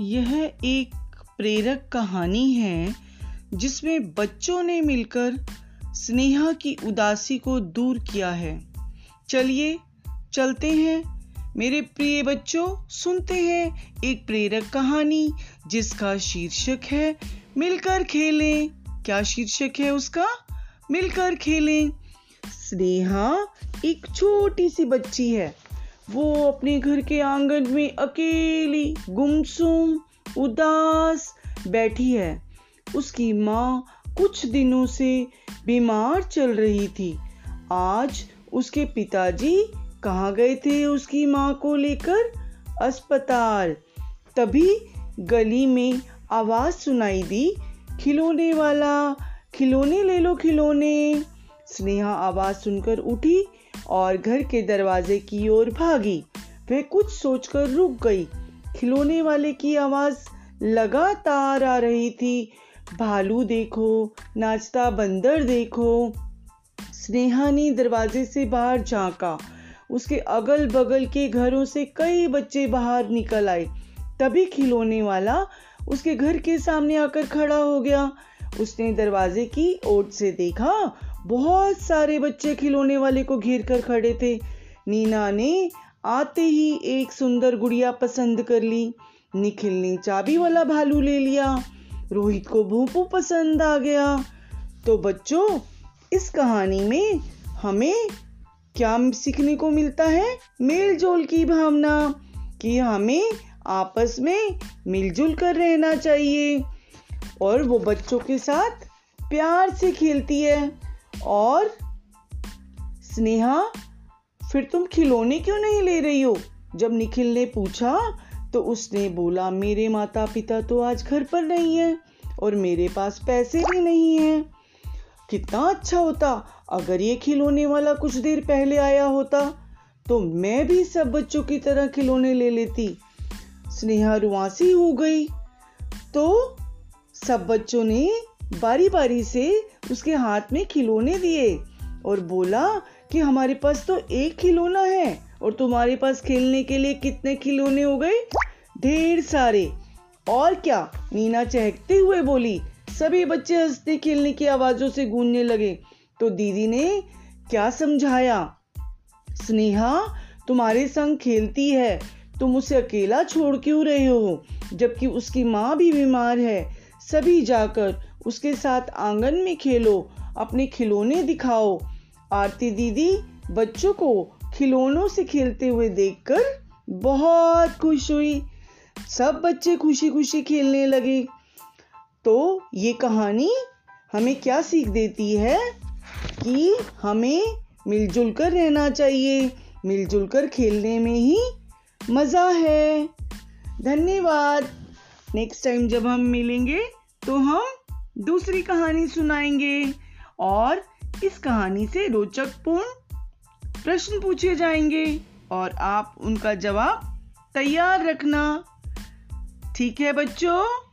यह एक प्रेरक कहानी है, जिसमें बच्चों ने मिलकर स्नेहा की उदासी को दूर किया है। चलिए, चलते हैं। मेरे प्रिय बच्चों, सुनते हैं एक प्रेरक कहानी, जिसका शीर्षक है, मिलकर खेलें। क्या शीर्षक है उसका? मिलकर खेलें। स्नेहा एक छोटी सी बच्ची है। वो अपने घर के आँगन में अकेली, गुमसुम, उदास बैठी है। उसकी माँ कुछ दिनों से बीमार चल रही थी। आज उसके पिताजी कहाँ गए थे उसकी माँ को लेकर? अस्पताल। तभी गली में आवाज़ सुनाई दी, खिलौने वाला, खिलौने ले लो, खिलौने। स्नेहा आवाज़ सुनकर उठी और घर के दरवाजे की ओर भागी। वह कुछ सोचकर रुक गई। खिलौने वाले की आवाज़ लगातार आ रही थी। भालू देखो नाचता बंदर देखो। स्नेहा ने दरवाजे से बाहर झांका। उसके अगल बगल के घरों से कई बच्चे बाहर निकल आए। तभी खिलौने वाला उसके घर के सामने आकर खड़ा हो गया। उसने दरवाजे की ओर से देखा बहुत सारे बच्चे खिलौने वाले को घेर कर खड़े थे। नीना ने आते ही एक सुंदर गुड़िया पसंद कर ली। निखिल ने चाबी वाला भालू ले लिया। रोहित को भूपू पसंद आ गया। तो बच्चों, इस कहानी में हमें क्या सीखने को मिलता है? मेल जोल की भावना कि हमें आपस में मिलजुल कर रहना चाहिए। और वो बच्चों के साथ प्यार से खेलती है। और स्नेहा, फिर तुम खिलौने क्यों नहीं ले रही हो? जब निखिल ने पूछा तो उसने बोला, मेरे माता पिता तो आज घर पर नहीं है और मेरे पास पैसे भी नहीं हैं। कितना अच्छा होता, अगर ये खिलौने वाला कुछ देर पहले आया होता तो मैं भी सब बच्चों की तरह खिलौने ले लेती। स्नेहा रुआसी हो गई। तो सब बच्चों ने बारी बारी से उसके हाथ में खिलौने दिए और बोला कि हमारे पास तो एक खिलौना है और तुम्हारे पास खेलने के लिए कितने खिलौने हो गए? ढेर सारे। और क्या? नीना चहकते हुए बोली, सभी बच्चे हँसते खेलने की आवाजों से गूंजने लगे। तो दीदी ने क्या समझाया? स्नेहा, तुम्हारे संग खेलती है। तुम उसे अकेला छोड़ क्यों रहे हो? जबकि उसकी माँ भी बीमार है। सभी जाकर उसके साथ आँगन में खेलो, अपने खिलौने दिखाओ। आरती दीदी बच्चों को खिलौनों से खेलते हुए देखकर बहुत खुश हुई। सब बच्चे खुशी खुशी खेलने लगे। तो ये कहानी हमें क्या सीख देती है? कि हमें मिलजुल कर रहना चाहिए। मिलजुल कर खेलने में ही मज़ा है। धन्यवाद। नेक्स्ट टाइम जब हम मिलेंगे तो हम दूसरी कहानी सुनाएँगे। और इस कहानी से रोचक पूर्ण प्रश्न पूछे जाएँगे। और आप उनका जवाब तैयार रखना। ठीक है बच्चों?